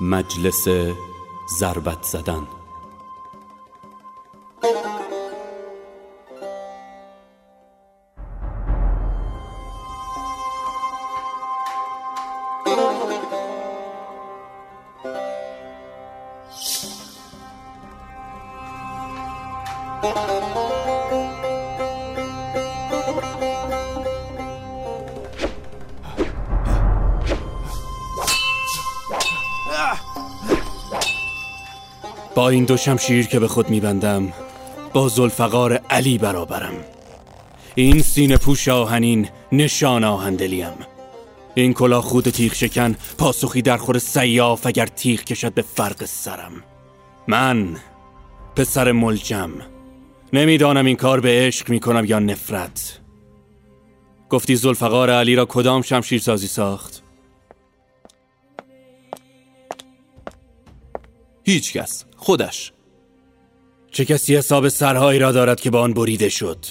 مجلس ضربت زدن. با این دو شمشیر که به خود میبندم با زلفقار علی برابرم. این سینه پوش آهنین نشان آهندلیم این کلاه خود تیغ شکن پاسخی در خور سیاف اگر تیغ کشد به فرق سرم. من پسر ملجم. نمی‌دانم این کار به عشق می‌کنم یا نفرت. گفتی زلفقار علی را کدام شمشیر سازی ساخت؟ هیچ کس خودش. چه کسی حساب سرهایی را دارد که با آن بریده شد؟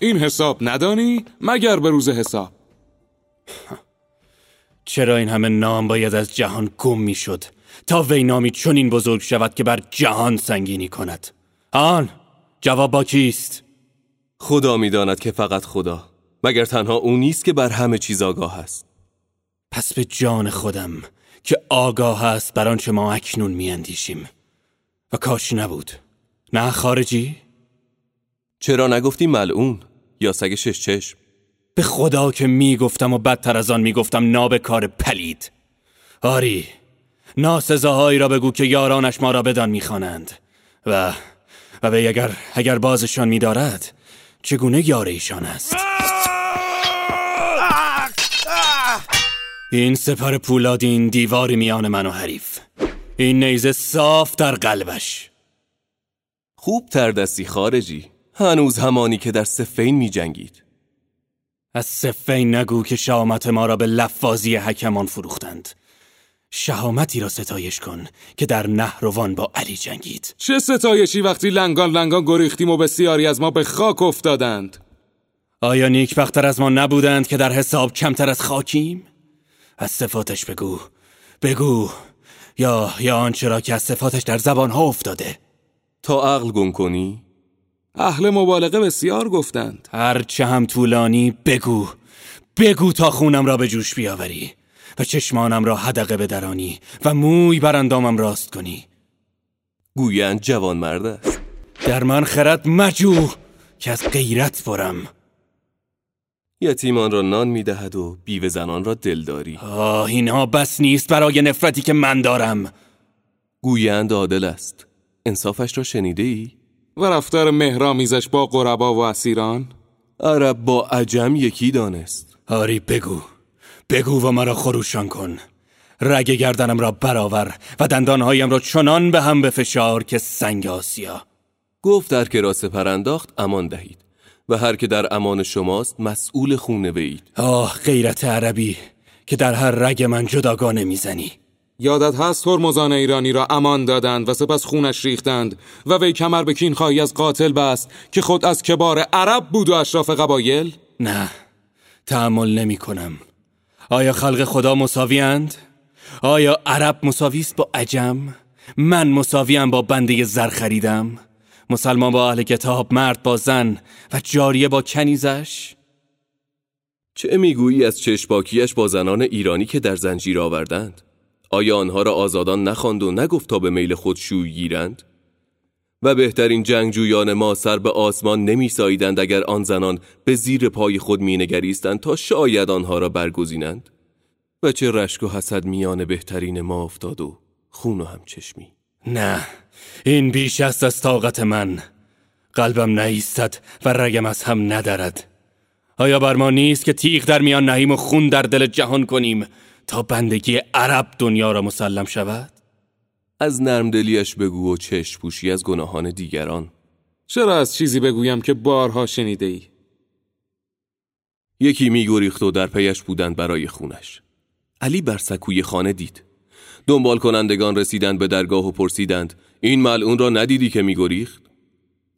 این حساب ندانی؟ مگر به روز حساب؟ چرا این همه نام باید از جهان گم می‌شد؟ تا وی نامی چنین بزرگ شود که بر جهان سنگینی کند. آن جواب با کیست؟ خدا می‌داند که فقط خدا مگر تنها او نیست که بر همه چیز آگاه است. پس به جان خودم که آگاه است بر آنچه ما اکنون میاندیشیم. و کاش نبود. نه خارجی؟ چرا نگفتی ملعون یا سگ شش چشم؟ به خدا که می‌گفتم و بدتر از آن می‌گفتم نابکار پلید. آری ناسزاهایی را بگو که یارانش ما را بدان می‌خوانند. و و به اگر اگر بازشان میدارد چگونه یار ایشان است؟ این سپر پولادی این دیوار میان من و حریف. این نیزه صاف در قلبش. خوب تر دستی خارجی. هنوز همانی که در سفین می جنگید از سفین نگو که شهامت ما را به لفاظی حکمان فروختند. شهامتی را ستایش کن که در نهروان با علی جنگید. چه ستایشی وقتی لنگان لنگان گریختیم و بسیاری از ما به خاک افتادند؟ آیا نیکبختر از ما نبودند که در حساب کمتر از خاکیم؟ از صفاتش بگو. بگو. یا یا آنچه را که از صفاتش در زبانها افتاده. تا عقل گم کنی؟ اهل مبالغه بسیار گفتند. هرچه هم طولانی بگو. بگو تا خونم را به جوش بیاوری و چشمانم را حدقه بدرانی و موی بر اندامم راست کنی. گویند جوان مرد است. در من خرد مجو که از غیرت برم. یتیمان را نان می‌دهد و بیوه زنان را دلداری. آه اینها بس نیست برای نفرتی که من دارم. گویند عادل است. انصافش را شنیده ای؟ و رفتار مهرامیزش با قربا و اسیران؟ عرب با عجم یکی دانست. آری بگو. بگو و مرا خروشان کن. رگ گردنم را برآور و دندانهایم را چنان به هم بفشار که سنگ آسیا. گفت در که را سپر انداخت امان دهید. و هر که در امان شماست مسئول خونه وید آه غیرت عربی که در هر رگ من جداگانه می‌زنی یادت هست هرمزان ایرانی را امان دادند و سپس خونش ریختند و وی کمر به کین خواهی از قاتل بست که خود از کبار عرب بود و اشراف قبایل نه تحمل نمی کنم آیا خلق خدا مساویند؟ آیا عرب مساویست با عجم؟ من مساویم با بنده زر خریدم؟ مسلمان با اهل کتاب مرد با زن و جاریه با کنیزش؟ چه می‌گویی از چشباکیش با زنان ایرانی که در زنجیر آوردند؟ آیا آنها را آزادان نخواند و نگفت تا به میل خود شوی گیرند؟ و بهترین جنگجویان ما سر به آسمان نمی ساییدند اگر آن زنان به زیر پای خود می نگریستند تا شاید آنها را برگزینند و چه رشک و حسد میان بهترین ما افتاد و خون و همچشمی نه. این بیش است از طاقت من. قلبم نیستد و رگم از هم ندارد آیا بر ما نیست که تیغ در میان نهیم و خون در دل جهان کنیم تا بندگی عرب دنیا را مسلم شود؟ از نرمدلیش بگو و چشم پوشی از گناهان دیگران. چرا از چیزی بگویم که بارها شنیده ای؟ یکی میگریخت و در پیش بودند برای خونش. علی بر سکوی خانه دید. دنبال کنندگان رسیدند به درگاه و پرسیدند این ملعون را ندیدی که میگریخت؟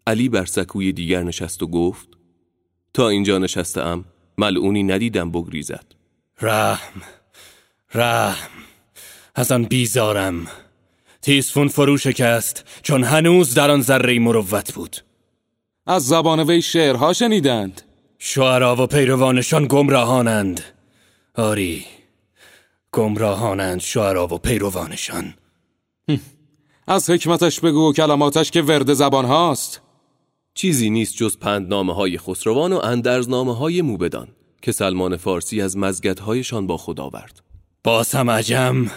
علی بر سکوی دیگر نشست و گفت تا اینجا نشسته ام ملعونی ندیدم بگریزد. رحم رحم از آن بیزارم تیسفون فرو شکست چون هنوز در آن ذره مروت بود. از زبان وی شعرها شنیدند. شعرا و پیروانشان گمراهانند. آری گمراهانند شعرا و پیروانشان. از حکمتش بگو و کلماتش که ورد زبان هاست. چیزی نیست جز پندنامه های خسروان و اندرزنامه های موبدان که سلمان فارسی از مزگتهایشان با خود آورد. باز هم عجم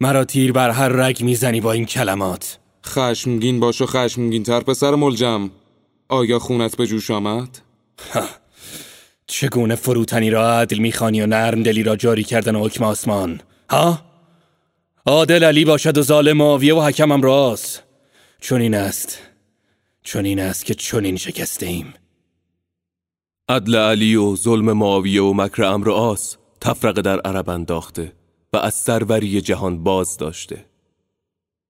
مرا تیر بر هر رگ می‌زنی با این کلمات. خشمگین باش و خشمگین تر پسر ملجم. آیا خونت به جوش آمد؟ چگونه فروتنی را عدل می‌خوانی و نرم دلی را جاری کردن و حکم آسمان؟ ها؟ عادل علی باشد و ظالم معاویه و حکم راست. چون این است. چون این است که چون این شکسته ایم عدل علی و ظلم معاویه و مکر امر آس تفرقه در عرب انداخته و از سروری جهان باز داشته.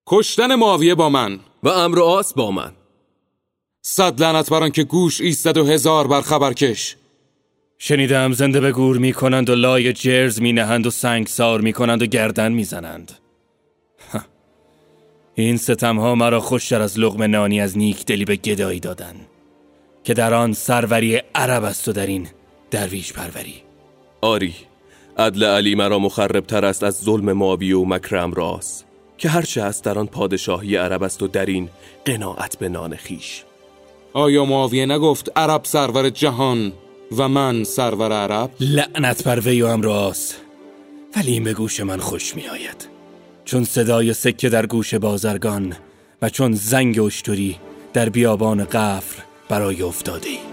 کشتن معاویه با من. و امر آس با من. صد لعنت بران که گوش ایستد و هزار بر خبرکش شنیدم زنده به گور می کنند و لای جرز می نهند و سنگسار می کنند و گردن می زنند. این ستم ها مرا خوشتر از لغم نانی از نیک دلی به گدایی دادن که در آن سروری عرب است و در این درویش پروری. آری عدل علی مرا مخربتر است از ظلم ماوی و مکرم راست که هرچه است در آن پادشاهی عرب است و در این قناعت به نان خیش. آیا معاویه نگفت عرب سرور جهان و من سرور عرب. لعنت بر وی و امراس ولی این به گوش من خوش می آید. چون صدای سکه در گوش بازرگان و چون زنگ اشتری در بیابان قفر برای افتاده